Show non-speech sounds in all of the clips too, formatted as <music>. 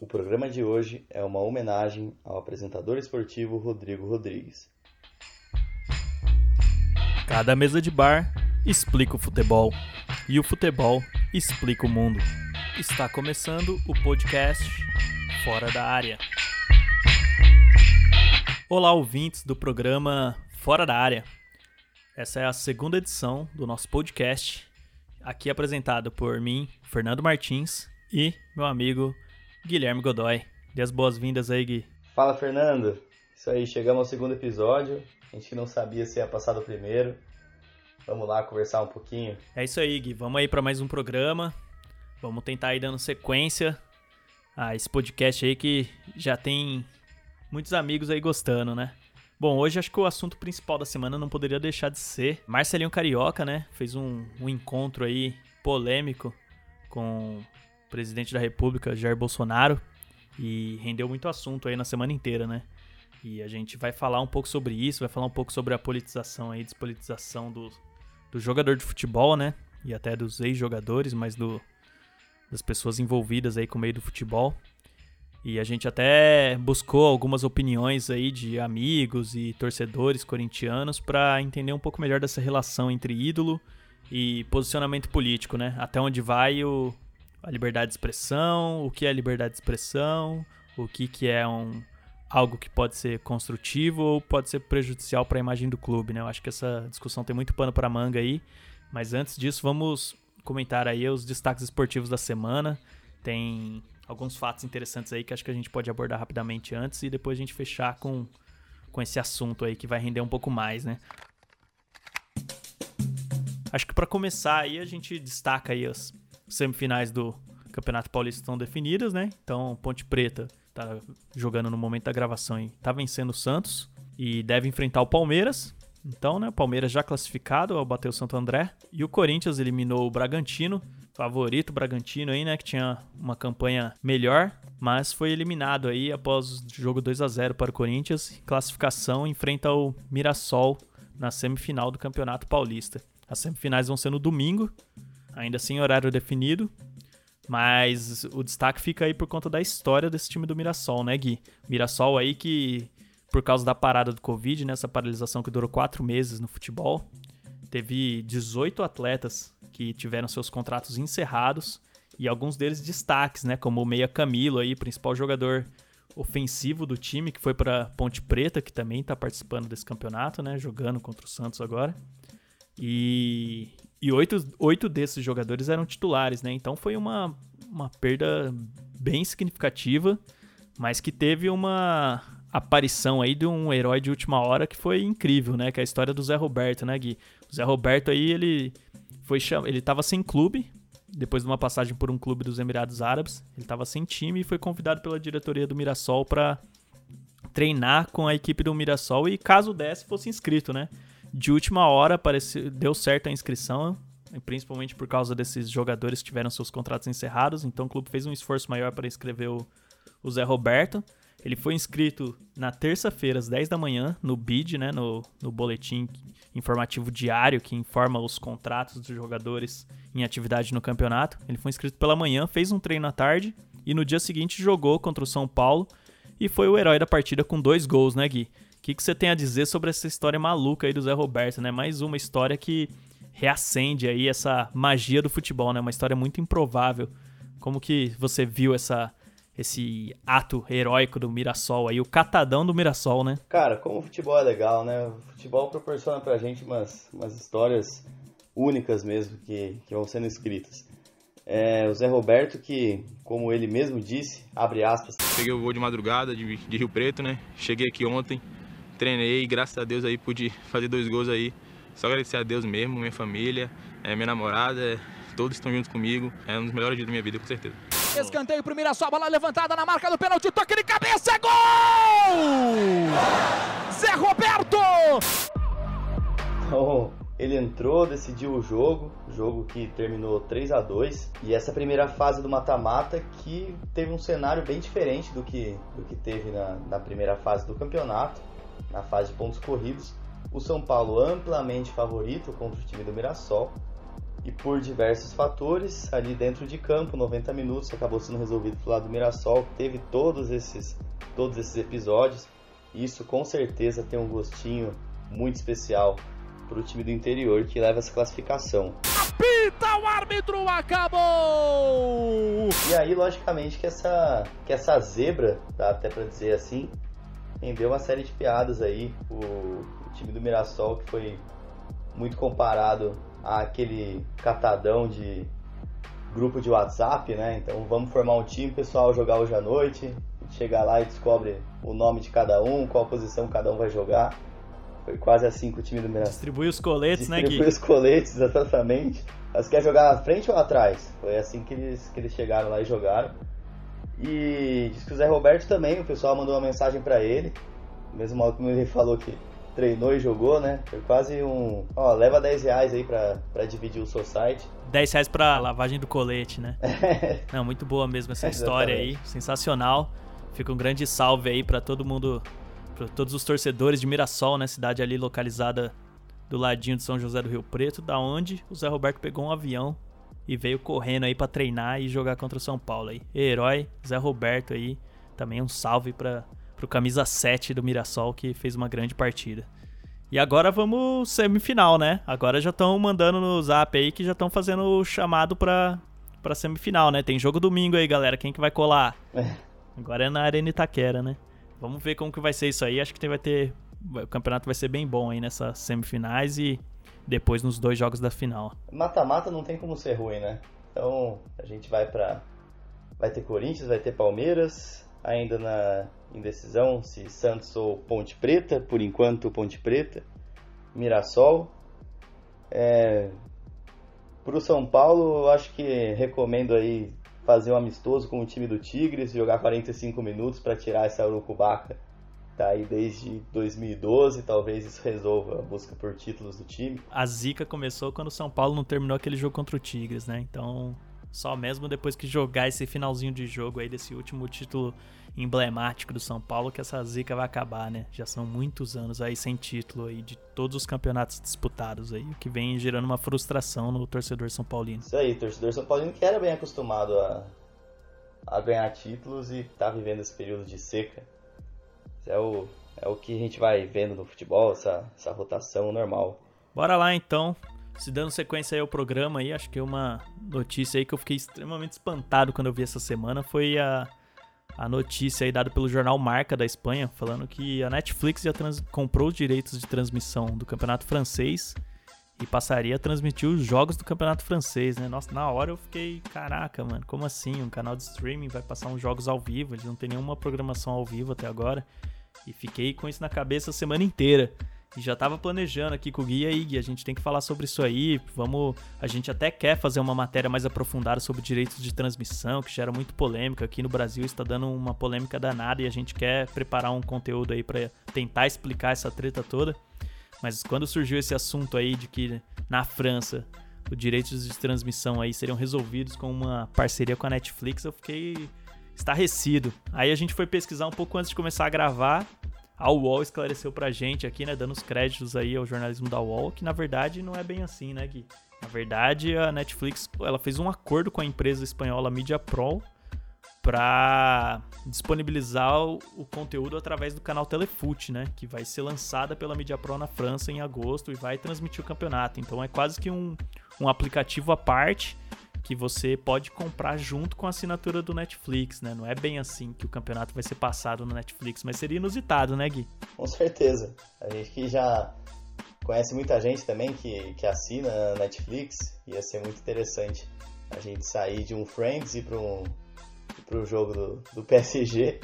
O programa de hoje é uma homenagem ao apresentador esportivo Rodrigo Rodrigues. Cada mesa de bar explica o futebol e o futebol explica o mundo. Está começando o podcast Fora da Área. Olá, ouvintes do programa Fora da Área. Essa é a segunda edição do nosso podcast, aqui apresentado por mim, Fernando Martins, e meu amigo Guilherme Godoy. Dê as boas-vindas aí, Gui. Fala, Fernando. Isso aí, chegamos ao segundo episódio. A gente não sabia se ia passar do primeiro. Vamos lá conversar um pouquinho. É isso aí, Gui. Vamos aí para mais um programa. Vamos tentar ir dando sequência a esse podcast aí que já tem muitos amigos aí gostando, né? Bom, hoje acho que o assunto principal da semana não poderia deixar de ser Marcelinho Carioca, né? Fez um, um encontro aí polêmico com presidente da República, Jair Bolsonaro, e rendeu muito assunto aí na semana inteira, né? E a gente vai falar um pouco sobre isso, vai falar um pouco sobre a politização aí, despolitização do, do jogador de futebol, né? E até dos ex-jogadores, mas do, das pessoas envolvidas aí com o meio do futebol. E a gente até buscou algumas opiniões aí de amigos e torcedores corintianos para entender um pouco melhor dessa relação entre ídolo e posicionamento político, né? Até onde vai o, a liberdade de expressão, o que é liberdade de expressão, o que, que é um, algo que pode ser construtivo ou pode ser prejudicial para a imagem do clube, né? Eu acho que essa discussão tem muito pano para manga aí, mas antes disso vamos comentar aí os destaques esportivos da semana. Tem alguns fatos interessantes aí que acho que a gente pode abordar rapidamente antes e depois a gente fechar com, com esse assunto aí que vai render um pouco mais, né? Acho que para começar aí a gente destaca aí as semifinais do Campeonato Paulista estão definidas, né? Então, Ponte Preta tá jogando no momento da gravação e tá vencendo o Santos e deve enfrentar o Palmeiras. Então, né, o Palmeiras já classificado ao bater o Santo André e o Corinthians eliminou o Bragantino, favorito Bragantino aí, né, que tinha uma campanha melhor, mas foi eliminado aí após o jogo 2 a 0 para o Corinthians. Classificação enfrenta o Mirassol na semifinal do Campeonato Paulista. As semifinais vão ser no domingo, ainda sem horário definido. Mas o destaque fica aí por conta da história desse time do Mirassol, né, Gui? Mirassol aí que, por causa da parada do Covid, né, essa paralisação que durou quatro meses no futebol, teve 18 atletas que tiveram seus contratos encerrados e alguns deles destaques, né, como o Meia Camilo aí, principal jogador ofensivo do time, que foi para Ponte Preta, que também está participando desse campeonato, né, jogando contra o Santos agora. E, e oito, oito desses jogadores eram titulares, né? Então foi uma, uma perda bem significativa, mas que teve uma aparição aí de um herói de última hora que foi incrível, né? Que é a história do Zé Roberto, né, Gui? O Zé Roberto aí, ele foi cham... ele tava sem clube, depois de uma passagem por um clube dos Emirados Árabes, ele estava sem time e foi convidado pela diretoria do Mirassol para treinar com a equipe do Mirassol e caso desse fosse inscrito, né? De última hora parece, deu certo a inscrição, principalmente por causa desses jogadores que tiveram seus contratos encerrados. Então o clube fez um esforço maior para inscrever o, o Zé Roberto. Ele foi inscrito na terça-feira, às 10 da manhã, no BID, né, no, no boletim informativo diário que informa os contratos dos jogadores em atividade no campeonato. Ele foi inscrito pela manhã, fez um treino à tarde e no dia seguinte jogou contra o São Paulo e foi o herói da partida com dois gols, né, Gui? O que, que você tem a dizer sobre essa história maluca aí do Zé Roberto, né? Mais uma história que reacende aí essa magia do futebol, né? Uma história muito improvável. Como que você viu essa esse ato heróico do Mirassol aí, o catadão do Mirassol, né? Cara, como o futebol é legal, né? O futebol proporciona pra gente umas, umas histórias únicas mesmo que, que vão sendo escritas. É, o Zé Roberto, que, como ele mesmo disse, abre aspas. Peguei o voo de madrugada de, de Rio Preto, né? Cheguei aqui ontem, treinei e graças a Deus aí pude fazer dois gols aí. Só agradecer a Deus mesmo, minha família, é, minha namorada, é, todos estão juntos comigo. É um dos melhores dias da minha vida, com certeza. Escanteio pro Mirassol, bola levantada na marca do pênalti, toque de cabeça, é gol! Zé Roberto! Então, ele entrou, decidiu o jogo, jogo que terminou 3 a 2 e essa primeira fase do mata-mata que teve um cenário bem diferente do que, do que teve na, na primeira fase do campeonato na fase de pontos corridos. O São Paulo amplamente favorito contra o time do Mirassol E por diversos fatores, ali dentro de campo, 90 minutos, acabou sendo resolvido pro lado do Mirassol, teve todos esses, todos esses episódios. Isso com certeza tem um gostinho muito especial para o time do interior que leva essa classificação. Apita o árbitro, acabou! E aí, logicamente, que essa, que essa zebra, dá até para dizer assim, rendeu uma série de piadas aí. O, o time do Mirassol que foi muito comparado àquele catadão de grupo de WhatsApp, né? Então vamos formar um time, pessoal, jogar hoje à noite. Chegar lá e descobre o nome de cada um, qual posição cada um vai jogar. Foi quase assim com o time do Mirassol. Distribui os coletes, né, Gui? Distribui os coletes, <laughs> exatamente. Mas quer jogar na frente ou atrás? Foi assim que eles, que eles chegaram lá e jogaram. E diz que o Zé Roberto também, o pessoal mandou uma mensagem para ele. Mesmo mal como ele falou que treinou e jogou, né? Foi quase um. Ó, leva 10 reais aí pra, pra dividir o seu site. 10 reais pra lavagem do colete, né? <laughs> Não, muito boa mesmo essa história aí. Sensacional. Fica um grande salve aí para todo mundo para todos os torcedores de Mirassol, né, cidade ali localizada do ladinho de São José do Rio Preto, da onde o Zé Roberto pegou um avião e veio correndo aí para treinar e jogar contra o São Paulo aí. Herói, Zé Roberto aí, também um salve para pro camisa 7 do Mirassol que fez uma grande partida. E agora vamos semifinal, né? Agora já estão mandando no Zap aí que já estão fazendo o chamado para para semifinal, né? Tem jogo domingo aí, galera. Quem que vai colar? É. Agora é na Arena Itaquera, né? Vamos ver como que vai ser isso aí. Acho que vai ter. O campeonato vai ser bem bom aí nessas semifinais e depois nos dois jogos da final. Mata-mata não tem como ser ruim, né? Então a gente vai para vai ter Corinthians, vai ter Palmeiras, ainda na indecisão se Santos ou Ponte Preta, por enquanto Ponte Preta, Mirassol. É, para o São Paulo, eu acho que recomendo aí fazer um amistoso com o time do Tigres, jogar 45 minutos para tirar essa urucubaca tá aí desde 2012, talvez isso resolva a busca por títulos do time. A zica começou quando o São Paulo não terminou aquele jogo contra o Tigres, né? Então, só mesmo depois que jogar esse finalzinho de jogo aí desse último título emblemático do São Paulo que essa zica vai acabar, né? Já são muitos anos aí sem título aí de todos os campeonatos disputados aí, o que vem gerando uma frustração no torcedor são paulino. Isso aí, torcedor são paulino que era bem acostumado a, a ganhar títulos e tá vivendo esse período de seca. É o, é o que a gente vai vendo no futebol, essa, essa rotação normal. Bora lá então. Se dando sequência aí ao programa aí, acho que uma notícia aí que eu fiquei extremamente espantado quando eu vi essa semana foi a a notícia aí dada pelo jornal Marca da Espanha, falando que a Netflix já comprou os direitos de transmissão do campeonato francês e passaria a transmitir os jogos do campeonato francês, né? Nossa, na hora eu fiquei, caraca, mano, como assim? Um canal de streaming vai passar uns jogos ao vivo, eles não tem nenhuma programação ao vivo até agora. E fiquei com isso na cabeça a semana inteira. E já tava planejando aqui com o Gui aí, Gui, a gente tem que falar sobre isso aí. Vamos, a gente até quer fazer uma matéria mais aprofundada sobre direitos de transmissão, que gera muito polêmica aqui no Brasil, está dando uma polêmica danada e a gente quer preparar um conteúdo aí para tentar explicar essa treta toda. Mas quando surgiu esse assunto aí de que na França os direitos de transmissão aí seriam resolvidos com uma parceria com a Netflix, eu fiquei estarrecido. Aí a gente foi pesquisar um pouco antes de começar a gravar a UOL esclareceu pra gente aqui, né, dando os créditos aí ao jornalismo da UOL, que na verdade não é bem assim, né, Gui? Na verdade, a Netflix, ela fez um acordo com a empresa espanhola MediaPro para disponibilizar o, o, conteúdo através do canal Telefoot, né, que vai ser lançada pela MediaPro na França em agosto e vai transmitir o campeonato. Então é quase que um, um aplicativo à parte que você pode comprar junto com a assinatura do Netflix, né? Não é bem assim que o campeonato vai ser passado no Netflix, mas seria inusitado, né, Gui? Com certeza. A gente que já conhece muita gente também que, que assina Netflix, ia ser muito interessante a gente sair de um Friends e para um pro jogo do, do PSG.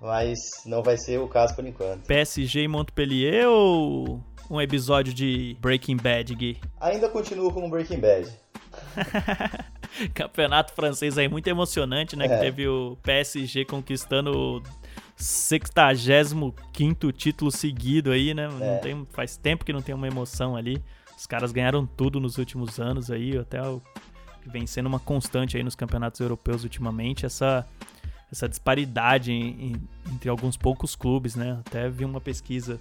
Mas não vai ser o caso por enquanto. PSG e Montpellier ou um episódio de Breaking Bad, Gui? Ainda continuo como Breaking Bad. <laughs> Campeonato francês aí muito emocionante, né? É. Que teve o PSG conquistando o 65 título seguido aí, né? É. Tem, faz tempo que não tem uma emoção ali. Os caras ganharam tudo nos últimos anos aí, até o, vem sendo uma constante aí nos campeonatos europeus ultimamente, essa, essa disparidade em, em, entre alguns poucos clubes, né? Até vi uma pesquisa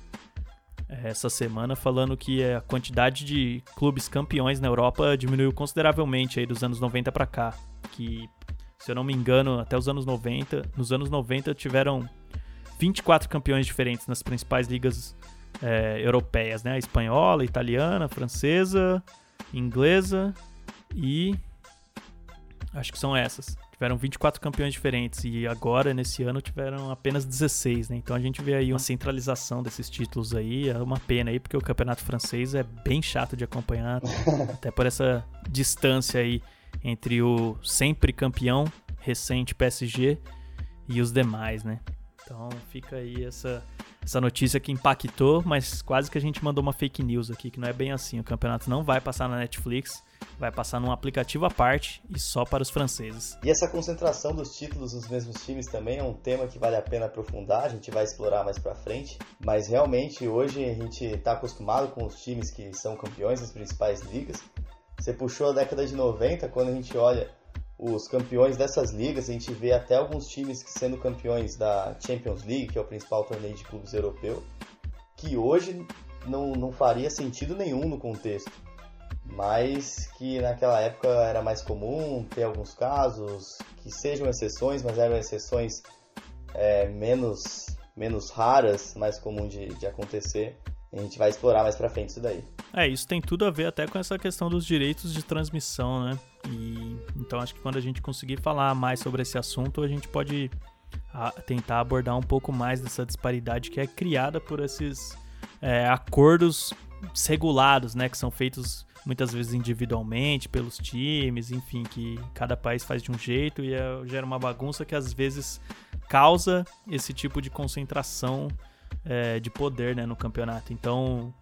é, essa semana falando que a quantidade de clubes campeões na Europa diminuiu consideravelmente aí dos anos 90 para cá, que se eu não me engano, até os anos 90, nos anos 90 tiveram 24 campeões diferentes nas principais ligas é, europeias, né? A espanhola, italiana, francesa, inglesa e acho que são essas. Tiveram 24 campeões diferentes e agora, nesse ano, tiveram apenas 16, né? Então a gente vê aí uma centralização desses títulos aí. É uma pena aí, porque o campeonato francês é bem chato de acompanhar, <laughs> até por essa distância aí entre o sempre campeão recente PSG e os demais, né? Então fica aí essa, essa notícia que impactou, mas quase que a gente mandou uma fake news aqui, que não é bem assim. O campeonato não vai passar na Netflix vai passar num aplicativo à parte e só para os franceses. E essa concentração dos títulos nos mesmos times também é um tema que vale a pena aprofundar, a gente vai explorar mais para frente, mas realmente hoje a gente está acostumado com os times que são campeões das principais ligas. Você puxou a década de 90, quando a gente olha os campeões dessas ligas, a gente vê até alguns times que sendo campeões da Champions League, que é o principal torneio de clubes europeu, que hoje não, não faria sentido nenhum no contexto mas que naquela época era mais comum ter alguns casos que sejam exceções, mas eram exceções é, menos, menos raras, mais comum de, de acontecer. A gente vai explorar mais pra frente isso daí. É, isso tem tudo a ver até com essa questão dos direitos de transmissão, né? E, então acho que quando a gente conseguir falar mais sobre esse assunto, a gente pode a, tentar abordar um pouco mais dessa disparidade que é criada por esses é, acordos regulados, né? Que são feitos muitas vezes individualmente, pelos times, enfim, que cada país faz de um jeito e é, gera uma bagunça que às vezes causa esse tipo de concentração é, de poder né, no campeonato. Então,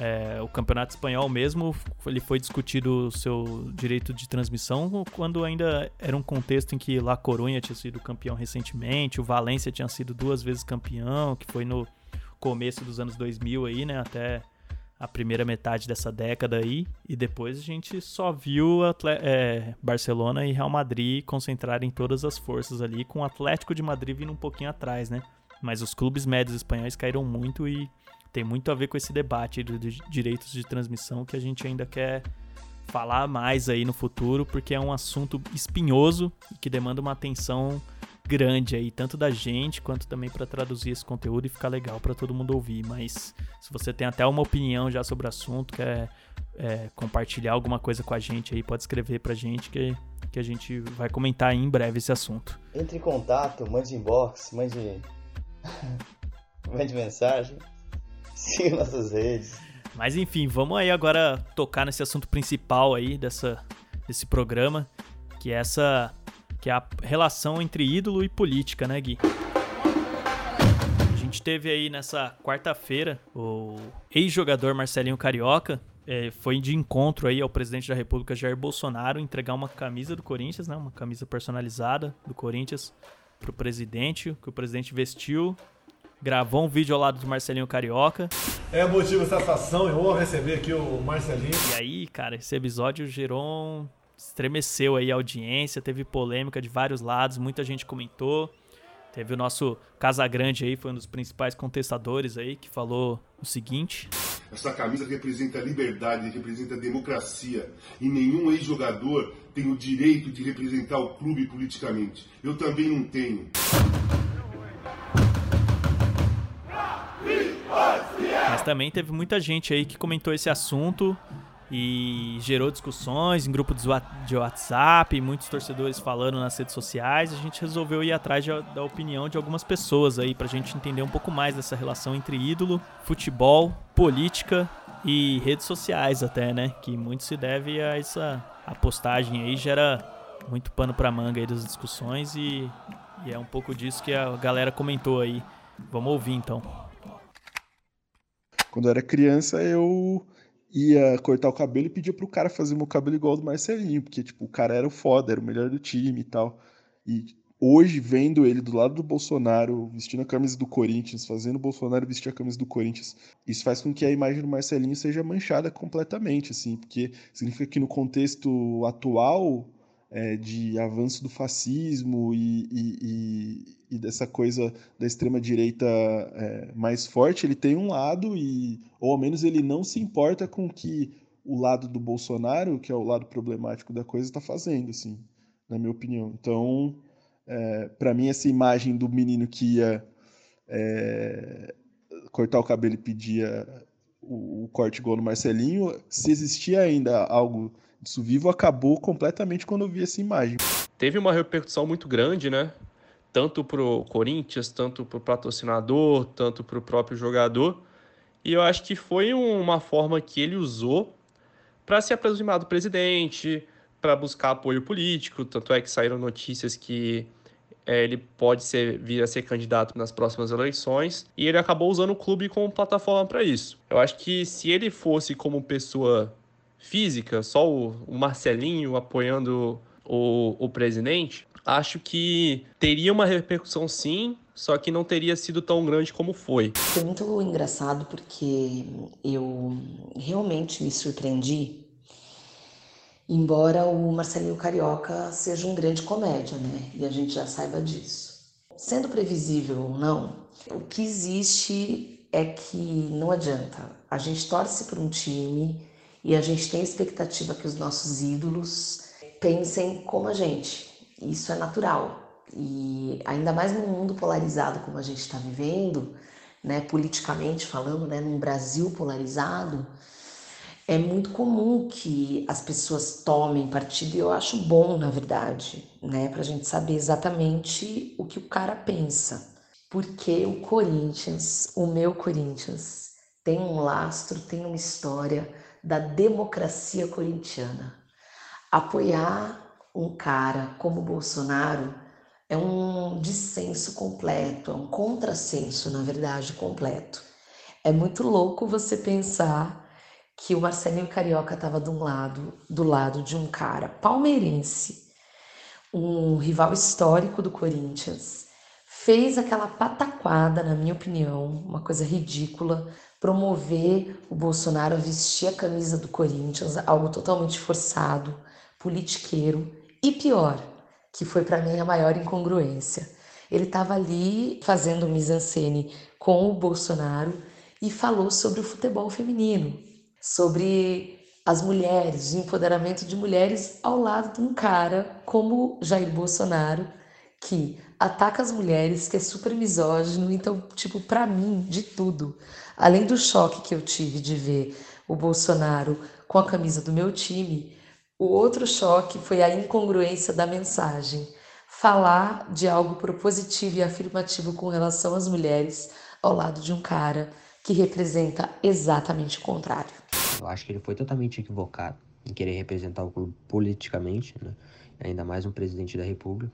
é, o campeonato espanhol mesmo, ele foi discutido o seu direito de transmissão quando ainda era um contexto em que La Coruña tinha sido campeão recentemente, o Valência tinha sido duas vezes campeão, que foi no começo dos anos 2000 aí, né, até a primeira metade dessa década aí, e depois a gente só viu é, Barcelona e Real Madrid concentrarem todas as forças ali, com o Atlético de Madrid vindo um pouquinho atrás, né? Mas os clubes médios espanhóis caíram muito e tem muito a ver com esse debate de, direitos de transmissão que a gente ainda quer falar mais aí no futuro, porque é um assunto espinhoso que demanda uma atenção grande aí, tanto da gente quanto também para traduzir esse conteúdo e ficar legal para todo mundo ouvir. Mas se você tem até uma opinião já sobre o assunto, quer é, compartilhar alguma coisa com a gente aí, pode escrever pra gente que, que a gente vai comentar em breve esse assunto. Entre em contato, mande inbox, mande, <laughs> mande mensagem, <laughs> siga nossas redes. Mas enfim, vamos aí agora tocar nesse assunto principal aí dessa, desse programa, que é essa que é a relação entre ídolo e política, né, Gui? A gente teve aí nessa quarta-feira o ex-jogador Marcelinho Carioca é, foi de encontro aí ao presidente da República Jair Bolsonaro entregar uma camisa do Corinthians, né, uma camisa personalizada do Corinthians pro presidente, que o presidente vestiu, gravou um vídeo ao lado do Marcelinho Carioca. É motivo de satisfação e honra receber aqui o Marcelinho. E aí, cara, esse episódio gerou um estremeceu aí a audiência, teve polêmica de vários lados, muita gente comentou. Teve o nosso Casagrande aí, foi um dos principais contestadores aí, que falou o seguinte: Essa camisa representa a liberdade, representa a democracia. E nenhum ex-jogador tem o direito de representar o clube politicamente. Eu também não tenho. Mas também teve muita gente aí que comentou esse assunto e gerou discussões em grupos de WhatsApp, muitos torcedores falando nas redes sociais. A gente resolveu ir atrás de, da opinião de algumas pessoas aí pra gente entender um pouco mais dessa relação entre ídolo, futebol, política e redes sociais até, né? Que muito se deve a essa a postagem aí gera muito pano pra manga aí das discussões e, e é um pouco disso que a galera comentou aí. Vamos ouvir então. Quando eu era criança, eu ia cortar o cabelo e pedia pro cara fazer meu cabelo igual ao do Marcelinho, porque, tipo, o cara era o foda, era o melhor do time e tal. E hoje, vendo ele do lado do Bolsonaro, vestindo a camisa do Corinthians, fazendo o Bolsonaro vestir a camisa do Corinthians, isso faz com que a imagem do Marcelinho seja manchada completamente, assim, porque significa que no contexto atual, é, de avanço do fascismo e, e, e, e, dessa coisa da extrema direita é, mais forte, ele tem um lado e ou ao menos ele não se importa com que o lado do Bolsonaro, que é o lado problemático da coisa, está fazendo, assim, na minha opinião. Então, é, para mim essa imagem do menino que ia é, cortar o cabelo e pedia o, o corte igual no Marcelinho, se existia ainda algo disso vivo, acabou completamente quando eu vi essa imagem. Teve uma repercussão muito grande, né? Tanto pro Corinthians, tanto pro patrocinador, tanto pro próprio jogador. E eu acho que foi uma forma que ele usou para se aproximar do presidente, para buscar apoio político. Tanto é que saíram notícias que é, ele pode ser, vir a ser candidato nas próximas eleições, e ele acabou usando o clube como plataforma para isso. Eu acho que se ele fosse como pessoa física, só o, o Marcelinho apoiando o, o presidente, acho que teria uma repercussão sim, só que não teria sido tão grande como foi. Foi muito engraçado porque eu realmente me surpreendi Embora o Marcelinho Carioca seja um grande comédia, né? E a gente já saiba disso. Sendo previsível ou não, o que existe é que não adianta. A gente torce por um time e a gente tem expectativa que os nossos ídolos pensem como a gente. Isso é natural. E ainda mais num mundo polarizado como a gente está vivendo, né, politicamente falando, né, num Brasil polarizado, é muito comum que as pessoas tomem partido e eu acho bom, na verdade, né, para a gente saber exatamente o que o cara pensa. Porque o Corinthians, o meu Corinthians, tem um lastro, tem uma história da democracia corintiana. Apoiar um cara como Bolsonaro é um dissenso completo, é um contrassenso, na verdade, completo. É muito louco você pensar que o Marcelinho Carioca estava de um lado, do lado de um cara palmeirense, um rival histórico do Corinthians, fez aquela pataquada, na minha opinião, uma coisa ridícula, promover o Bolsonaro a vestir a camisa do Corinthians, algo totalmente forçado, politiqueiro e pior, que foi para mim a maior incongruência. Ele estava ali fazendo mise-en-scène com o Bolsonaro e falou sobre o futebol feminino, sobre as mulheres, o empoderamento de mulheres ao lado de um cara como Jair Bolsonaro, que ataca as mulheres, que é super misógino. Então, tipo, para mim, de tudo, além do choque que eu tive de ver o Bolsonaro com a camisa do meu time, o outro choque foi a incongruência da mensagem. Falar de algo propositivo e afirmativo com relação às mulheres ao lado de um cara que representa exatamente o contrário. Eu acho que ele foi totalmente equivocado em querer representar o clube politicamente, né? ainda mais um presidente da República,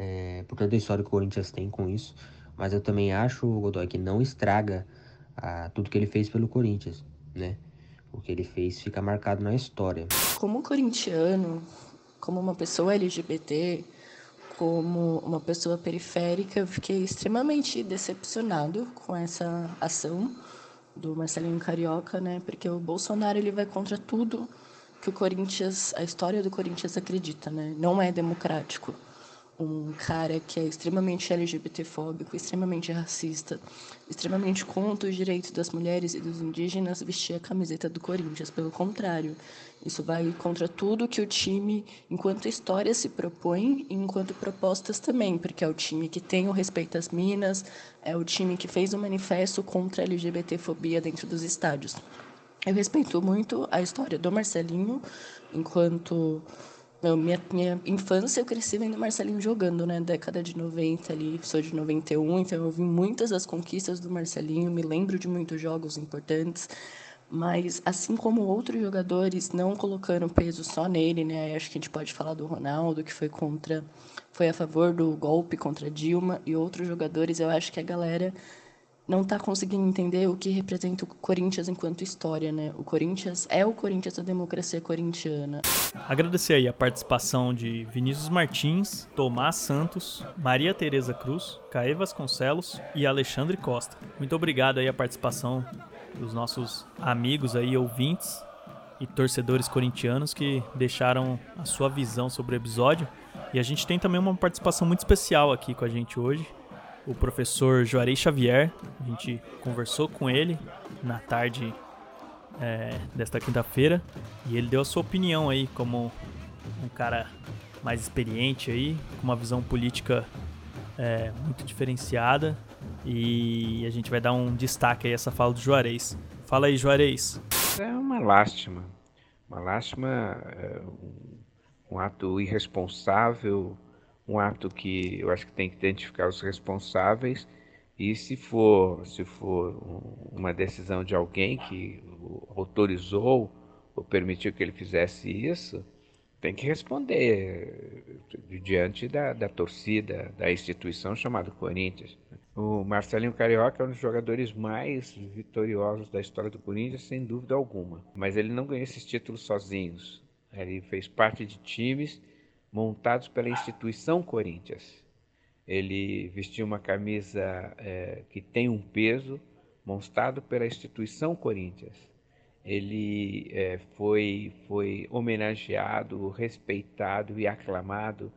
é, por toda a história que o Corinthians tem com isso. Mas eu também acho, Godoy, que não estraga ah, tudo que ele fez pelo Corinthians, né? O que ele fez fica marcado na história. Como corintiano, como uma pessoa LGBT, como uma pessoa periférica, eu fiquei extremamente decepcionado com essa ação do Marcelinho Carioca, né? Porque o Bolsonaro ele vai contra tudo que o Corinthians, a história do Corinthians acredita, né? Não é democrático. Um cara que é extremamente LGBTfóbico, extremamente racista, extremamente contra os direitos das mulheres e dos indígenas vestir a camiseta do Corinthians. Pelo contrário, isso vai contra tudo que o time, enquanto história, se propõe, e enquanto propostas também, porque é o time que tem o respeito às minas, é o time que fez o um manifesto contra a LGBTfobia dentro dos estádios. Eu respeito muito a história do Marcelinho, enquanto minha, minha infância eu cresci vendo Marcelinho jogando, né? Década de 90 ali, sou de 91, então eu vi muitas das conquistas do Marcelinho, me lembro de muitos jogos importantes. Mas, assim como outros jogadores não colocando peso só nele, né? Acho que a gente pode falar do Ronaldo, que foi contra. foi a favor do golpe contra Dilma, e outros jogadores, eu acho que a galera não está conseguindo entender o que representa o Corinthians enquanto história, né? O Corinthians é o Corinthians da democracia corintiana. Agradecer aí a participação de Vinícius Martins, Tomás Santos, Maria Tereza Cruz, Caê Vasconcelos e Alexandre Costa. Muito obrigado aí a participação dos nossos amigos aí, ouvintes. e torcedores corintianos que deixaram a sua visão sobre o episódio. E a gente tem também uma participação muito especial aqui com a gente hoje, o professor Juarez Xavier. A gente conversou com ele na tarde é, desta quinta-feira e ele deu a sua opinião aí como um cara mais experiente aí, com uma visão política é, muito diferenciada e a gente vai dar um destaque aí a essa fala do Juarez. Fala aí, Juarez. É uma lástima, uma lástima, é, um ato irresponsável, um ato que eu acho que tem que identificar os responsáveis e se for, se for uma decisão de alguém que autorizou ou permitiu que ele fizesse isso, tem que responder diante da, da torcida, da instituição chamada Corinthians. O Marcelinho Carioca é um dos jogadores mais vitoriosos da história do Corinthians, sem dúvida alguma. Mas ele não ganhou esses títulos sozinhos. Ele fez parte de times montados pela instituição Corinthians. Ele vestiu uma camisa é, que tem um peso, montado pela instituição Corinthians. Ele é, foi, foi homenageado, respeitado e aclamado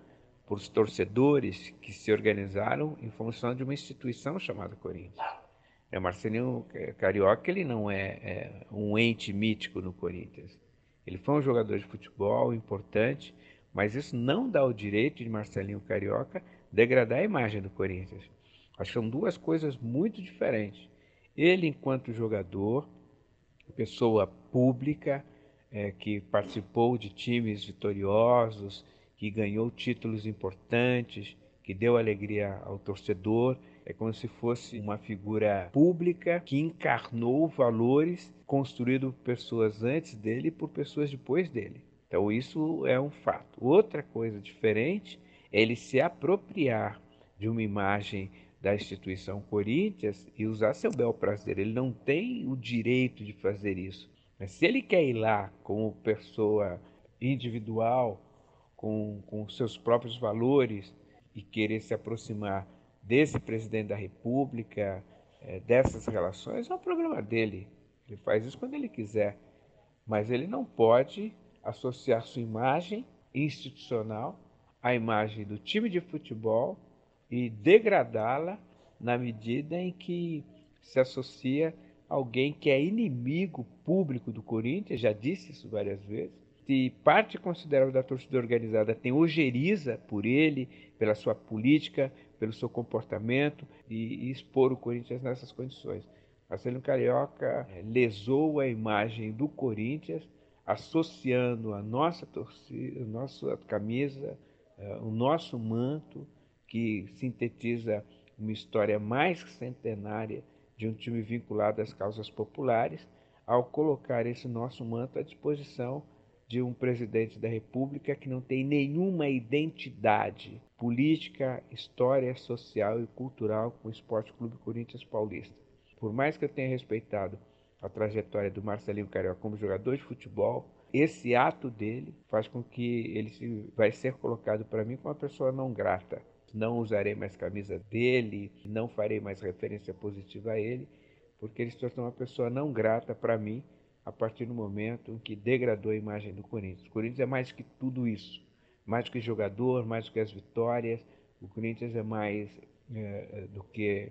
por torcedores que se organizaram em função de uma instituição chamada Corinthians. É, Marcelinho Carioca ele não é, é um ente mítico no Corinthians. Ele foi um jogador de futebol importante, mas isso não dá o direito de Marcelinho Carioca degradar a imagem do Corinthians. Acho que são duas coisas muito diferentes. Ele, enquanto jogador, pessoa pública, é, que participou de times vitoriosos, que ganhou títulos importantes, que deu alegria ao torcedor. É como se fosse uma figura pública que encarnou valores construídos por pessoas antes dele e por pessoas depois dele. Então isso é um fato. Outra coisa diferente é ele se apropriar de uma imagem da instituição Corinthians e usar seu bel prazer. Ele não tem o direito de fazer isso. Mas se ele quer ir lá como pessoa individual, com, com seus próprios valores e querer se aproximar desse presidente da República, é, dessas relações, é um problema dele. Ele faz isso quando ele quiser. Mas ele não pode associar sua imagem institucional à imagem do time de futebol e degradá-la na medida em que se associa alguém que é inimigo público do Corinthians, já disse isso várias vezes, se parte considerável da torcida organizada tem ojeriza por ele, pela sua política, pelo seu comportamento e, e expor o Corinthians nessas condições. Marcelo Carioca é, lesou a imagem do Corinthians, associando a nossa torcida, a nossa camisa, é, o nosso manto, que sintetiza uma história mais que centenária de um time vinculado às causas populares, ao colocar esse nosso manto à disposição de um presidente da República que não tem nenhuma identidade política, história social e cultural com o Esporte Clube Corinthians Paulista. Por mais que eu tenha respeitado a trajetória do Marcelinho Carioca como jogador de futebol, esse ato dele faz com que ele vai ser colocado para mim como uma pessoa não grata. Não usarei mais camisa dele, não farei mais referência positiva a ele, porque ele se tornou uma pessoa não grata para mim a partir do momento em que degradou a imagem do Corinthians. O Corinthians é mais que tudo isso, mais do que jogador, mais do que as vitórias. O Corinthians é mais é, do que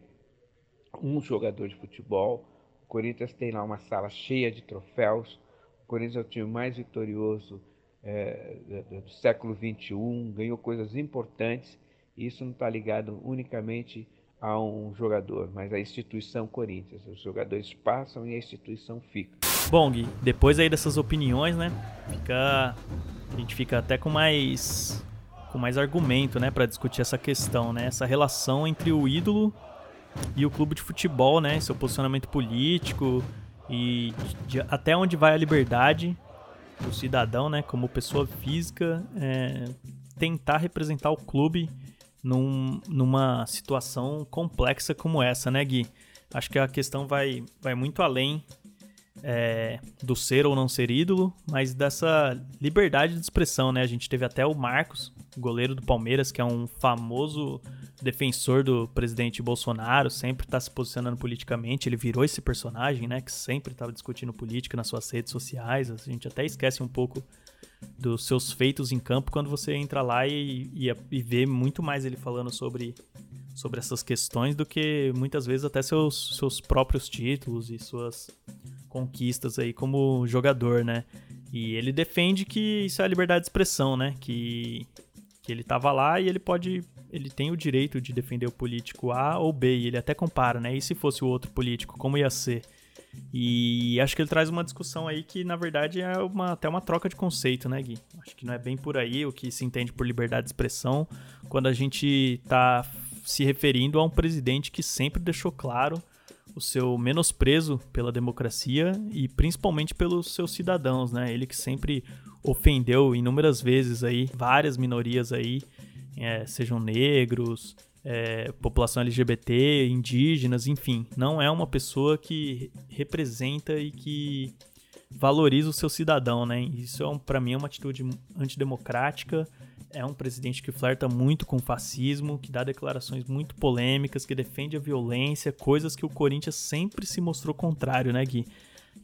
um jogador de futebol. Corinthians tem lá uma sala cheia de troféus. O Corinthians é o time mais vitorioso é, do século XXI, ganhou coisas importantes. E isso não está ligado unicamente a um jogador, mas à instituição Corinthians. Os jogadores passam e a instituição fica. Bom, Gui, depois aí dessas opiniões, né? Fica. A gente fica até com mais. com mais argumento, né? para discutir essa questão, né? Essa relação entre o ídolo e o clube de futebol, né? Seu posicionamento político e de, de, até onde vai a liberdade do cidadão, né? Como pessoa física, é, tentar representar o clube num, numa situação complexa como essa, né, Gui? Acho que a questão vai, vai muito além é, do ser ou não ser ídolo, mas dessa liberdade de expressão, né? A gente teve até o Marcos, goleiro do Palmeiras, que é um famoso defensor do presidente Bolsonaro, sempre está se posicionando politicamente. Ele virou esse personagem, né? Que sempre estava discutindo política nas suas redes sociais. A gente até esquece um pouco dos seus feitos em campo quando você entra lá e, e, e vê muito mais ele falando sobre, sobre essas questões do que muitas vezes até seus, seus próprios títulos e suas conquistas aí como jogador, né? E ele defende que isso é a liberdade de expressão, né? Que, que ele tava lá e ele pode. Ele tem o direito de defender o político A ou B. Ele até compara, né? E se fosse o outro político, como ia ser? E acho que ele traz uma discussão aí que, na verdade, é uma, até uma troca de conceito, né, Gui? Acho que não é bem por aí o que se entende por liberdade de expressão quando a gente tá se referindo a um presidente que sempre deixou claro o seu menosprezo pela democracia e principalmente pelos seus cidadãos, né? Ele que sempre ofendeu inúmeras vezes aí várias minorias aí, é, sejam negros, é, população LGBT, indígenas, enfim, não é uma pessoa que representa e que valoriza o seu cidadão, né? Isso é para mim é uma atitude antidemocrática é um presidente que flerta muito com o fascismo, que dá declarações muito polêmicas, que defende a violência, coisas que o Corinthians sempre se mostrou contrário, né, Gui?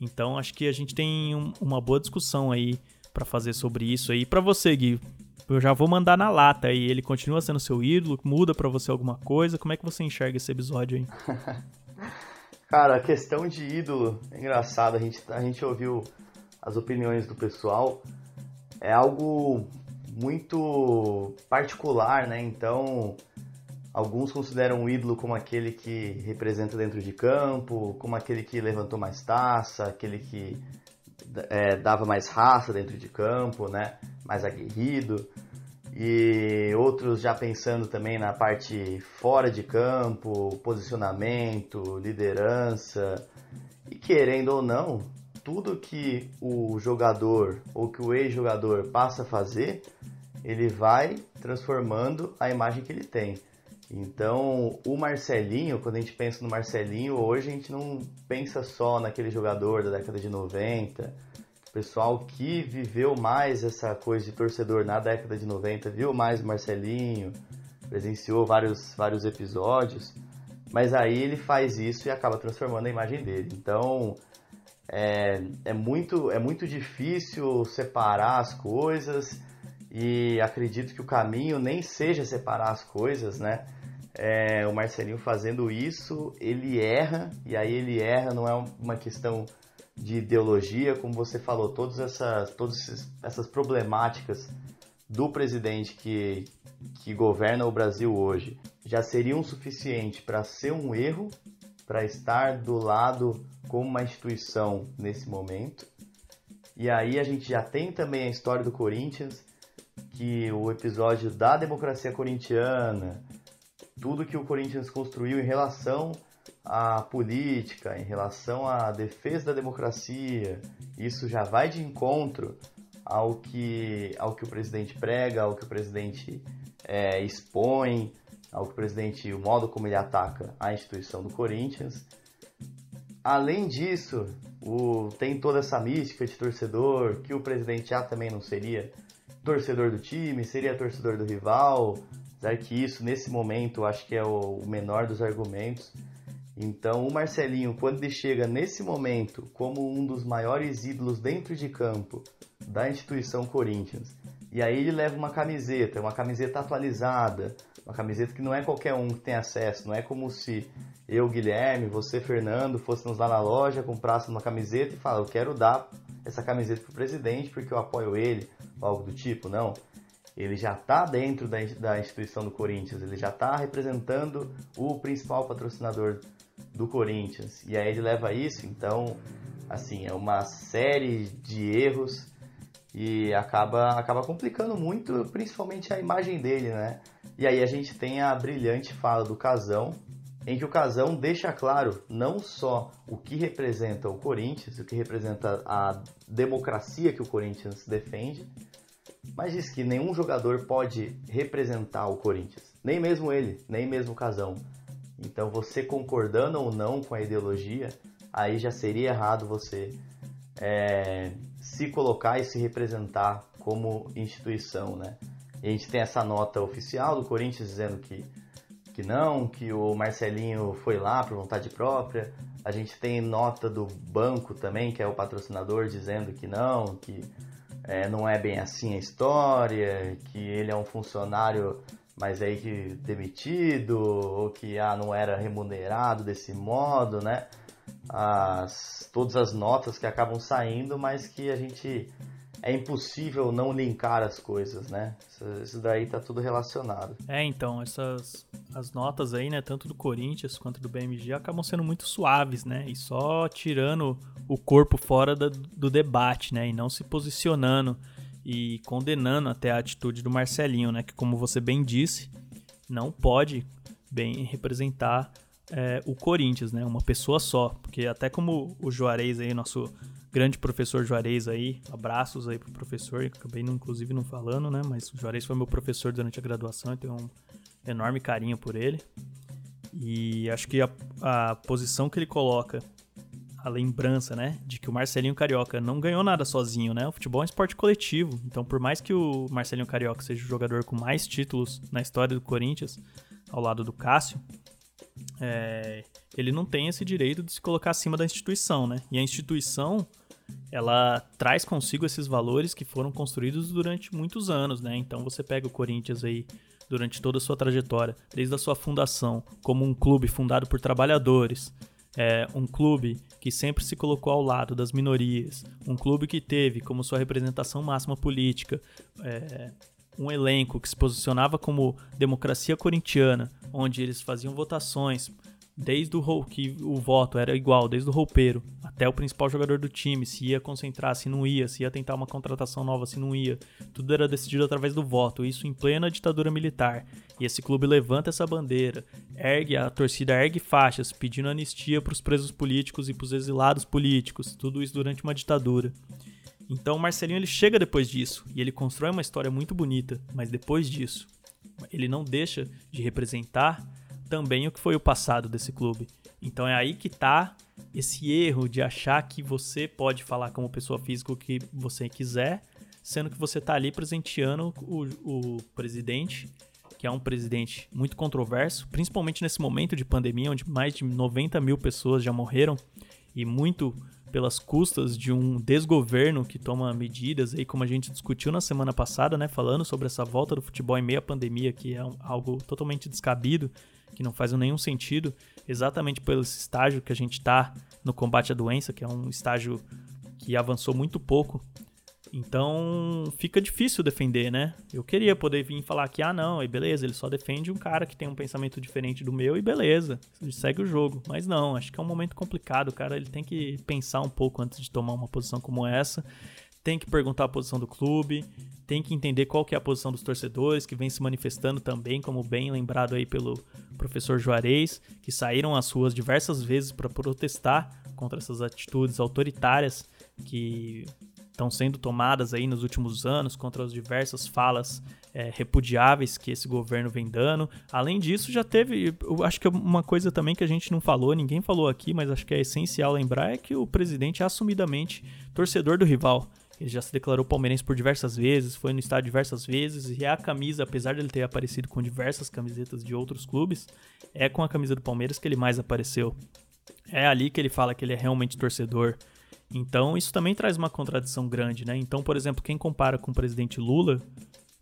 Então acho que a gente tem um, uma boa discussão aí para fazer sobre isso aí. Para você, Gui, eu já vou mandar na lata aí. Ele continua sendo seu ídolo? Muda para você alguma coisa? Como é que você enxerga esse episódio aí? <laughs> Cara, a questão de ídolo é engraçado. A gente, a gente ouviu as opiniões do pessoal. É algo muito particular, né? Então, alguns consideram o ídolo como aquele que representa dentro de campo, como aquele que levantou mais taça, aquele que é, dava mais raça dentro de campo, né? Mais aguerrido. E outros já pensando também na parte fora de campo, posicionamento, liderança. E querendo ou não, tudo que o jogador ou que o ex-jogador passa a fazer, ele vai transformando a imagem que ele tem. Então, o Marcelinho, quando a gente pensa no Marcelinho, hoje a gente não pensa só naquele jogador da década de 90. Pessoal que viveu mais essa coisa de torcedor na década de 90, viu mais Marcelinho, presenciou vários, vários episódios, mas aí ele faz isso e acaba transformando a imagem dele. Então, é, é, muito, é muito difícil separar as coisas e acredito que o caminho nem seja separar as coisas, né? É, o Marcelinho fazendo isso, ele erra, e aí ele erra, não é uma questão de ideologia, como você falou, todas essas, todas essas problemáticas do presidente que, que governa o Brasil hoje já seriam suficiente para ser um erro, para estar do lado como uma instituição nesse momento. E aí a gente já tem também a história do Corinthians, que o episódio da democracia corintiana, tudo que o Corinthians construiu em relação à política, em relação à defesa da democracia, isso já vai de encontro ao que, ao que o presidente prega, ao que o presidente é, expõe, ao que o presidente, o modo como ele ataca a instituição do Corinthians. Além disso, o, tem toda essa mística de torcedor, que o presidente já também não seria torcedor do time, seria torcedor do rival, apesar que isso, nesse momento, acho que é o, menor dos argumentos. Então, o Marcelinho, quando ele chega nesse momento como um dos maiores ídolos dentro de campo da instituição Corinthians, e aí ele leva uma camiseta, uma camiseta atualizada, uma camiseta que não é qualquer um que tem acesso, não é como se eu, Guilherme, você, Fernando, fôssemos lá na loja, comprássemos uma camiseta e falar, eu quero dar essa camiseta pro presidente porque eu apoio ele, algo do tipo, não. Ele já está dentro da, da instituição do Corinthians, ele já está representando o principal patrocinador do Corinthians. E aí ele leva isso, então, assim, é uma série de erros e acaba, acaba complicando muito, principalmente a imagem dele, né? E aí a gente tem a brilhante fala do Casão, em que o Casão deixa claro não só o que representa o Corinthians, o que representa a democracia que o Corinthians defende, mas diz que nenhum jogador pode representar o Corinthians, nem mesmo ele, nem mesmo o Casão. Então você concordando ou não com a ideologia, aí já seria errado você é, se colocar e se representar como instituição, né? E a gente tem essa nota oficial do Corinthians dizendo que que não, que o Marcelinho foi lá por vontade própria. A gente tem nota do banco também, que é o patrocinador, dizendo que não, que é, não é bem assim a história, que ele é um funcionário, mas aí que demitido, ou que ah, não era remunerado desse modo, né? As, todas as notas que acabam saindo, mas que a gente é impossível não linkar as coisas, né? Isso daí tá tudo relacionado. É, então, essas as notas aí, né, tanto do Corinthians quanto do BMG acabam sendo muito suaves, né? E só tirando o corpo fora da, do debate, né, e não se posicionando e condenando até a atitude do Marcelinho, né, que como você bem disse, não pode bem representar é, o Corinthians, né, uma pessoa só, porque até como o Juarez aí, nosso grande professor Juarez aí, abraços aí pro professor, acabei não, inclusive não falando, né, mas o Juarez foi meu professor durante a graduação, tenho um enorme carinho por ele. E acho que a, a posição que ele coloca, a lembrança, né, de que o Marcelinho Carioca não ganhou nada sozinho, né? O futebol é um esporte coletivo. Então, por mais que o Marcelinho Carioca seja o jogador com mais títulos na história do Corinthians, ao lado do Cássio, é, ele não tem esse direito de se colocar acima da instituição, né? E a instituição, ela traz consigo esses valores que foram construídos durante muitos anos, né? Então você pega o Corinthians aí durante toda a sua trajetória, desde a sua fundação, como um clube fundado por trabalhadores, é, um clube que sempre se colocou ao lado das minorias, um clube que teve como sua representação máxima política é, um elenco que se posicionava como democracia corintiana, onde eles faziam votações desde o que o voto era igual, desde o roupeiro até o principal jogador do time, se ia concentrar, se não ia, se ia tentar uma contratação nova, se não ia. Tudo era decidido através do voto, isso em plena ditadura militar. E esse clube levanta essa bandeira, ergue a torcida ergue faixas pedindo anistia para os presos políticos e para os exilados políticos, tudo isso durante uma ditadura. Então o Marcelinho ele chega depois disso e ele constrói uma história muito bonita, mas depois disso, ele não deixa de representar também o que foi o passado desse clube. Então é aí que tá esse erro de achar que você pode falar como pessoa física o que você quiser, sendo que você tá ali presenteando o, o presidente, que é um presidente muito controverso, principalmente nesse momento de pandemia, onde mais de 90 mil pessoas já morreram e muito pelas custas de um desgoverno que toma medidas aí, como a gente discutiu na semana passada, né, falando sobre essa volta do futebol em meio à pandemia, que é algo totalmente descabido, que não faz nenhum sentido, exatamente pelo estágio que a gente está no combate à doença, que é um estágio que avançou muito pouco então fica difícil defender, né? Eu queria poder vir falar que, ah, não, e beleza, ele só defende um cara que tem um pensamento diferente do meu e beleza, segue o jogo. Mas não, acho que é um momento complicado, cara. Ele tem que pensar um pouco antes de tomar uma posição como essa. Tem que perguntar a posição do clube, tem que entender qual que é a posição dos torcedores, que vem se manifestando também, como bem lembrado aí pelo professor Juarez, que saíram às ruas diversas vezes para protestar contra essas atitudes autoritárias que estão sendo tomadas aí nos últimos anos contra as diversas falas é, repudiáveis que esse governo vem dando. Além disso, já teve, eu acho que uma coisa também que a gente não falou, ninguém falou aqui, mas acho que é essencial lembrar é que o presidente é assumidamente torcedor do rival. Ele já se declarou palmeirense por diversas vezes, foi no estádio diversas vezes, e a camisa, apesar de ele ter aparecido com diversas camisetas de outros clubes, é com a camisa do Palmeiras que ele mais apareceu. É ali que ele fala que ele é realmente torcedor. Então, isso também traz uma contradição grande, né? Então, por exemplo, quem compara com o presidente Lula,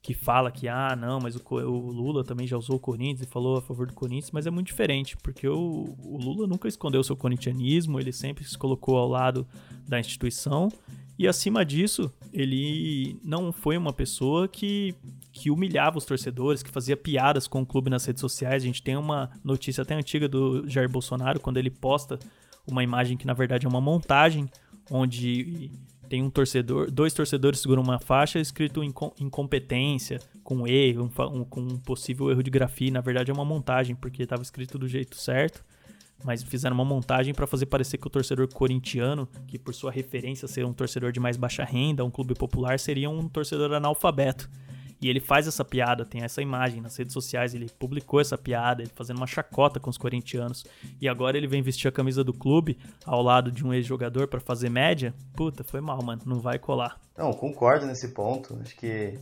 que fala que, ah, não, mas o, o Lula também já usou o Corinthians e falou a favor do Corinthians, mas é muito diferente, porque o, o Lula nunca escondeu seu corintianismo, ele sempre se colocou ao lado da instituição e acima disso, ele não foi uma pessoa que, que humilhava os torcedores, que fazia piadas com o clube nas redes sociais. A gente tem uma notícia até antiga do Jair Bolsonaro, quando ele posta uma imagem que na verdade é uma montagem onde tem um torcedor, dois torcedores seguram uma faixa escrito incompetência, com erro, um, com um possível erro de grafia. Na verdade é uma montagem, porque estava escrito do jeito certo, mas fizeram uma montagem para fazer parecer que o torcedor corintiano, que por sua referência ser um torcedor de mais baixa renda, um clube popular, seria um torcedor analfabeto. E ele faz essa piada, tem essa imagem nas redes sociais, ele publicou essa piada, ele fazendo uma chacota com os corintianos. E agora ele vem vestir a camisa do clube ao lado de um ex-jogador para fazer média. Puta, foi mal, mano, não vai colar. Não, concordo nesse ponto. Acho que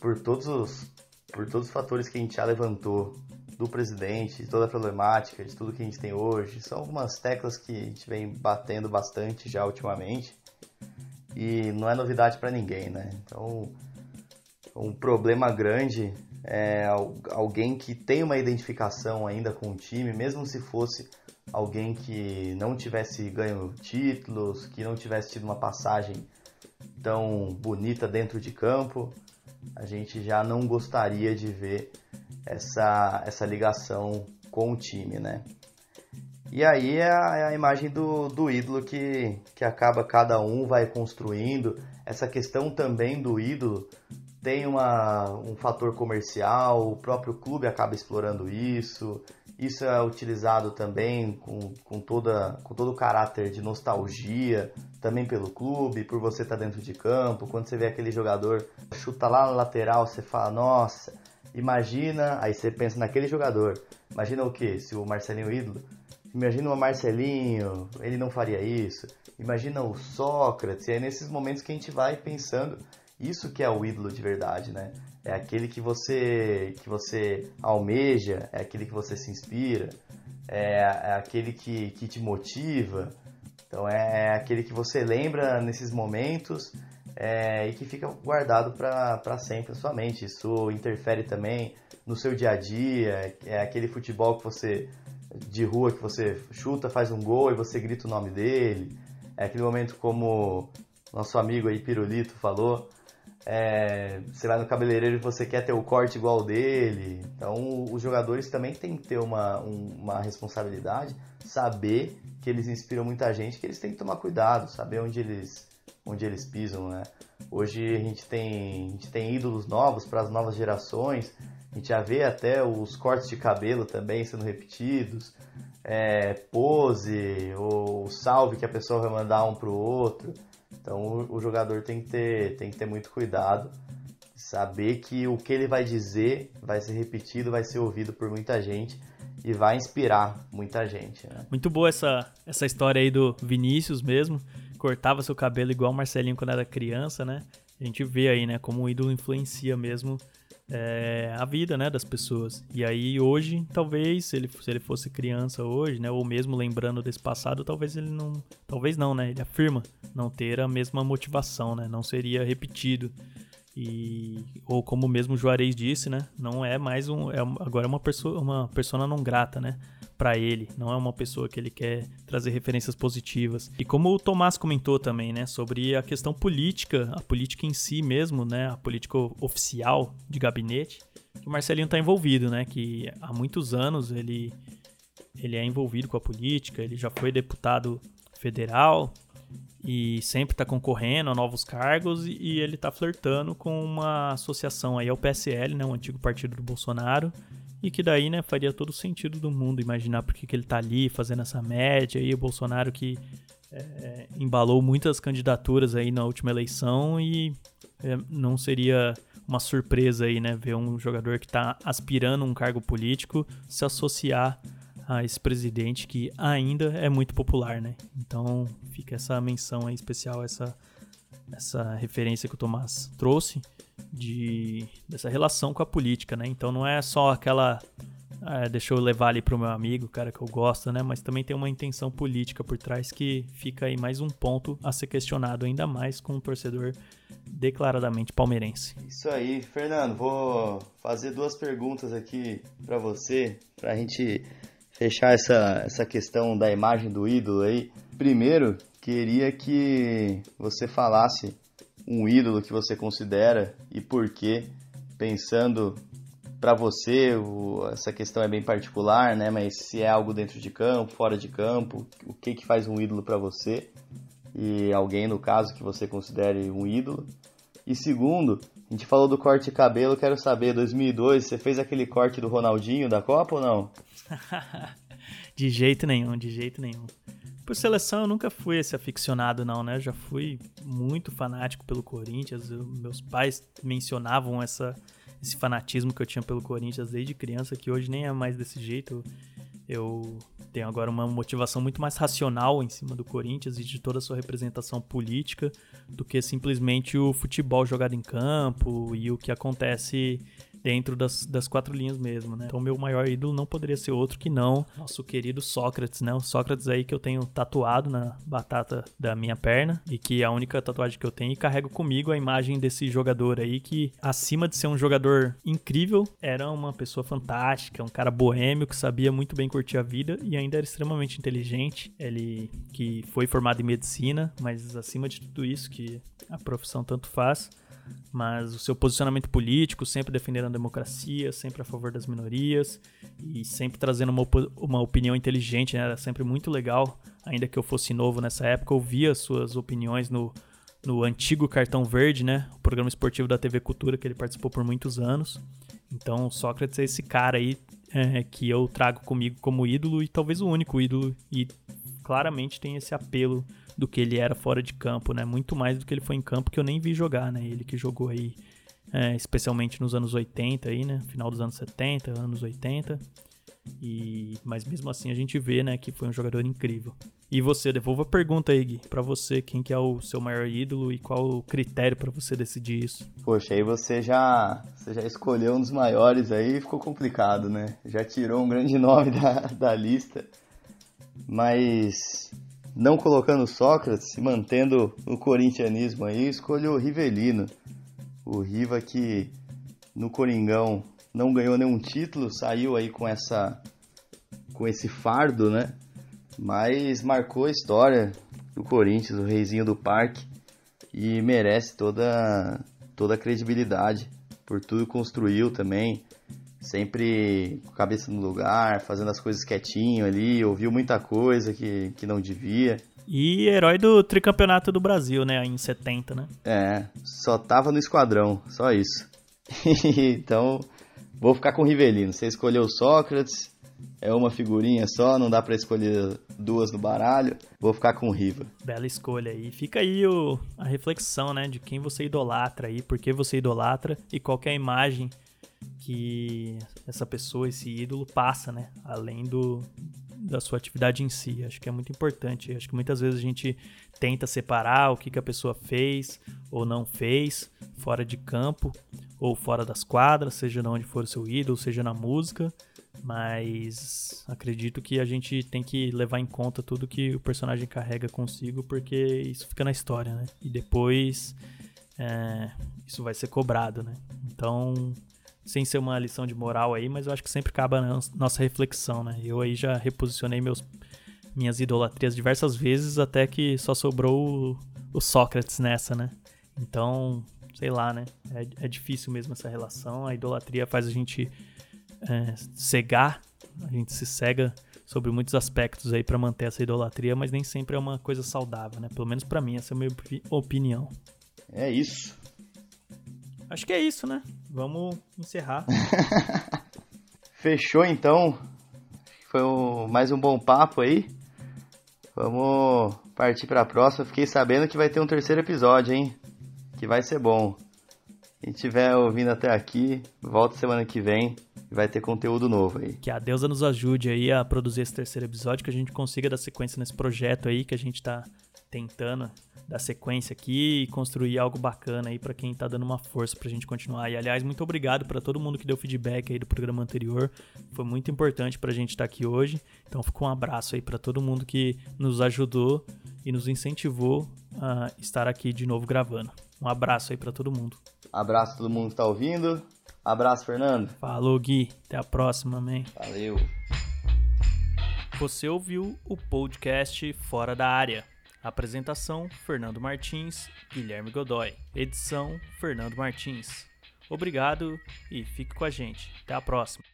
por todos os por todos os fatores que a gente já levantou do presidente, de toda a problemática, de tudo que a gente tem hoje. São algumas teclas que a gente vem batendo bastante já ultimamente e não é novidade para ninguém, né? Então, um problema grande é alguém que tem uma identificação ainda com o time, mesmo se fosse alguém que não tivesse ganho títulos, que não tivesse tido uma passagem tão bonita dentro de campo, a gente já não gostaria de ver essa, essa ligação com o time, né? E aí é a, é a, imagem do, do ídolo que, que acaba cada um vai construindo. Essa questão também do ídolo tem uma, um fator comercial, o próprio clube acaba explorando isso. Isso é utilizado também com, com, toda, com todo o caráter de nostalgia, também pelo clube, por você estar dentro de campo. Quando você vê aquele jogador chuta lá na lateral, você fala, nossa, imagina. Aí você pensa naquele jogador. Imagina o que? Se o Marcelinho ídolo. Imagina o Marcelinho, ele não faria isso. Imagina o Sócrates. E é nesses momentos que a gente vai pensando. Isso que é o ídolo de verdade, né? É aquele que você que você almeja, é aquele que você se inspira, é, é aquele que, que te motiva. Então é, é aquele que você lembra nesses momentos é, e que fica guardado para sempre na sua mente. Isso interfere também no seu dia a dia. É aquele futebol que você de rua que você chuta, faz um gol e você grita o nome dele. É aquele momento como nosso amigo aí Pirulito falou, é, você vai no cabeleireiro e você quer ter o corte igual dele. Então, os jogadores também têm que ter uma, uma responsabilidade, saber que eles inspiram muita gente, que eles têm que tomar cuidado, saber onde eles, onde eles pisam, né? Hoje a gente tem, a gente tem ídolos novos para as novas gerações, a gente já vê até os cortes de cabelo também sendo repetidos, é, pose, ou salve que a pessoa vai mandar um para o outro. Então o, o, jogador tem que, ter, tem que ter muito cuidado, saber que o que ele vai dizer vai ser repetido, vai ser ouvido por muita gente e vai inspirar muita gente. Né? Muito boa essa, essa história aí do Vinícius mesmo. Cortava seu cabelo igual o Marcelinho quando era criança, né? A gente vê aí, né, como o ídolo influencia mesmo é, a vida, né, das pessoas. E aí hoje, talvez, se ele, se ele fosse criança hoje, né, ou mesmo lembrando desse passado, talvez ele não, talvez não, né, ele afirma não ter a mesma motivação, né, não seria repetido. E ou como mesmo Juarez disse, né, não é mais um, é, agora é uma pessoa, uma persona não grata, né, para ele, não é uma pessoa que ele quer trazer referências positivas. E como o Tomás comentou também, né, sobre a questão política, a política em si mesmo, né, a política oficial de gabinete, que o Marcelinho está envolvido, né, que há muitos anos ele ele é envolvido com a política, ele já foi deputado federal e sempre está concorrendo a novos cargos e ele está flertando com uma associação aí ao PSL, né, o antigo partido do Bolsonaro, e que daí, né, faria todo o sentido do mundo imaginar porque que ele tá ali fazendo essa média e o Bolsonaro que é, embalou muitas candidaturas aí na última eleição e é, não seria uma surpresa aí, né, ver um jogador que está aspirando um cargo político se associar a esse presidente que ainda é muito popular, né? Então fica essa menção aí especial, essa, essa referência que o Tomás trouxe de dessa relação com a política, né? Então não é só aquela ah, deixa eu levar ali pro meu amigo, cara que eu gosto, né? Mas também tem uma intenção política por trás que fica aí mais um ponto a ser questionado ainda mais com um torcedor declaradamente palmeirense. Isso aí, Fernando, vou fazer duas perguntas aqui para você, pra gente fechar essa, essa questão da imagem do ídolo aí. Primeiro, queria que você falasse um ídolo que você considera e por quê? Pensando para você, o, essa questão é bem particular, né? Mas se é algo dentro de campo, fora de campo, o que que faz um ídolo para você? E alguém no caso que você considere um ídolo? E segundo, a gente falou do corte de cabelo, quero saber, 2002, você fez aquele corte do Ronaldinho da Copa ou não? <laughs> de jeito nenhum, de jeito nenhum. Por seleção eu nunca fui esse aficionado não, né? Eu já fui muito fanático pelo Corinthians. Eu, meus pais mencionavam essa, esse fanatismo que eu tinha pelo Corinthians desde criança, que hoje nem é mais desse jeito. Eu tenho agora uma motivação muito mais racional em cima do Corinthians e de toda a sua representação política do que simplesmente o futebol jogado em campo e o que acontece dentro das, das quatro linhas mesmo, né? Então, meu maior ídolo não poderia ser outro que não nosso querido Sócrates, né? O Sócrates aí que eu tenho tatuado na batata da minha perna e que é a única tatuagem que eu tenho e carrego comigo a imagem desse jogador aí que, acima de ser um jogador incrível, era uma pessoa fantástica, um cara boêmio que sabia muito bem curtir a vida e ainda era extremamente inteligente. Ele que foi formado em medicina, mas acima de tudo isso, que a profissão tanto faz, mas o seu posicionamento político, sempre defendendo a democracia, sempre a favor das minorias e sempre trazendo uma, uma opinião inteligente, né? Era sempre muito legal, ainda que eu fosse novo nessa época, ouvia suas opiniões no, no antigo Cartão Verde, né? O programa esportivo da TV Cultura que ele participou por muitos anos. Então, Sócrates é esse cara aí é, que eu trago comigo como ídolo e talvez o único ídolo e claramente tem esse apelo do que ele era fora de campo, né? Muito mais do que ele foi em campo que eu nem vi jogar, né? Ele que jogou aí, é, especialmente nos anos 80 aí, né? Final dos anos 70, anos 80. E, mas mesmo assim a gente vê, né, que foi um jogador incrível. E você, devolva a pergunta aí, Gui, pra você, quem que é o seu maior ídolo e qual o critério para você decidir isso? Poxa, aí você já, você já escolheu um dos maiores aí ficou complicado, né? Já tirou um grande <laughs> nome da, da lista. Mas não colocando Sócrates e mantendo o corintianismo aí, escolho o Rivelino. O Riva que no Coringão não ganhou nenhum título, saiu aí com essa com esse fardo, né? Mas marcou a história do Corinthians, o reizinho do parque e merece toda toda a credibilidade por tudo construiu também, sempre com a cabeça no lugar, fazendo as coisas quietinho ali, ouviu muita coisa que, que não devia. E herói do tricampeonato do Brasil, né, em 70, né? É, só tava no esquadrão, só isso. <laughs> então, vou ficar com o Rivelino. Você escolheu Sócrates, é uma figurinha só, não dá para escolher duas no baralho. Vou ficar com o Riva. Bela escolha aí. Fica aí o, a reflexão, né, de quem você idolatra aí, por que você idolatra e qual é a imagem que essa pessoa, esse ídolo passa, né, além do da sua atividade em si. Acho que é muito importante. Acho que muitas vezes a gente tenta separar o que, que a pessoa fez ou não fez fora de campo ou fora das quadras, seja de onde for o seu ídolo, seja na música. Mas acredito que a gente tem que levar em conta tudo que o personagem carrega consigo, porque isso fica na história, né? E depois é, isso vai ser cobrado, né? Então sem ser uma lição de moral aí, mas eu acho que sempre cabe na nossa reflexão, né? Eu aí já reposicionei meus, minhas idolatrias diversas vezes, até que só sobrou o, o Sócrates nessa, né? Então, sei lá, né? É, é, difícil mesmo essa relação. A idolatria faz a gente é, cegar, a gente se cega sobre muitos aspectos aí para manter essa idolatria, mas nem sempre é uma coisa saudável, né? Pelo menos para mim, essa é a minha opinião. É isso. Acho que é isso, né? Vamos encerrar. <laughs> Fechou então. Foi um, mais um bom papo aí. Vamos partir para a próxima. Fiquei sabendo que vai ter um terceiro episódio, hein? Que vai ser bom. Quem estiver ouvindo até aqui, volta semana que vem e vai ter conteúdo novo aí. Que a deusa nos ajude aí a produzir esse terceiro episódio, que a gente consiga dar sequência nesse projeto aí que a gente tá tentando dar sequência aqui e construir algo bacana aí para quem tá dando uma força pra gente continuar. E aliás, muito obrigado para todo mundo que deu feedback aí do programa anterior. Foi muito importante pra gente estar tá aqui hoje. Então fica um abraço aí para todo mundo que nos ajudou e nos incentivou a estar aqui de novo gravando. Um abraço aí para todo mundo. Abraço a todo mundo que tá ouvindo. Abraço, Fernando. Falou, Gui. Até a próxima, man. Valeu. Você ouviu o podcast Fora da Área. Apresentação: Fernando Martins, Guilherme Godoy. Edição: Fernando Martins. Obrigado e fique com a gente. Até a próxima.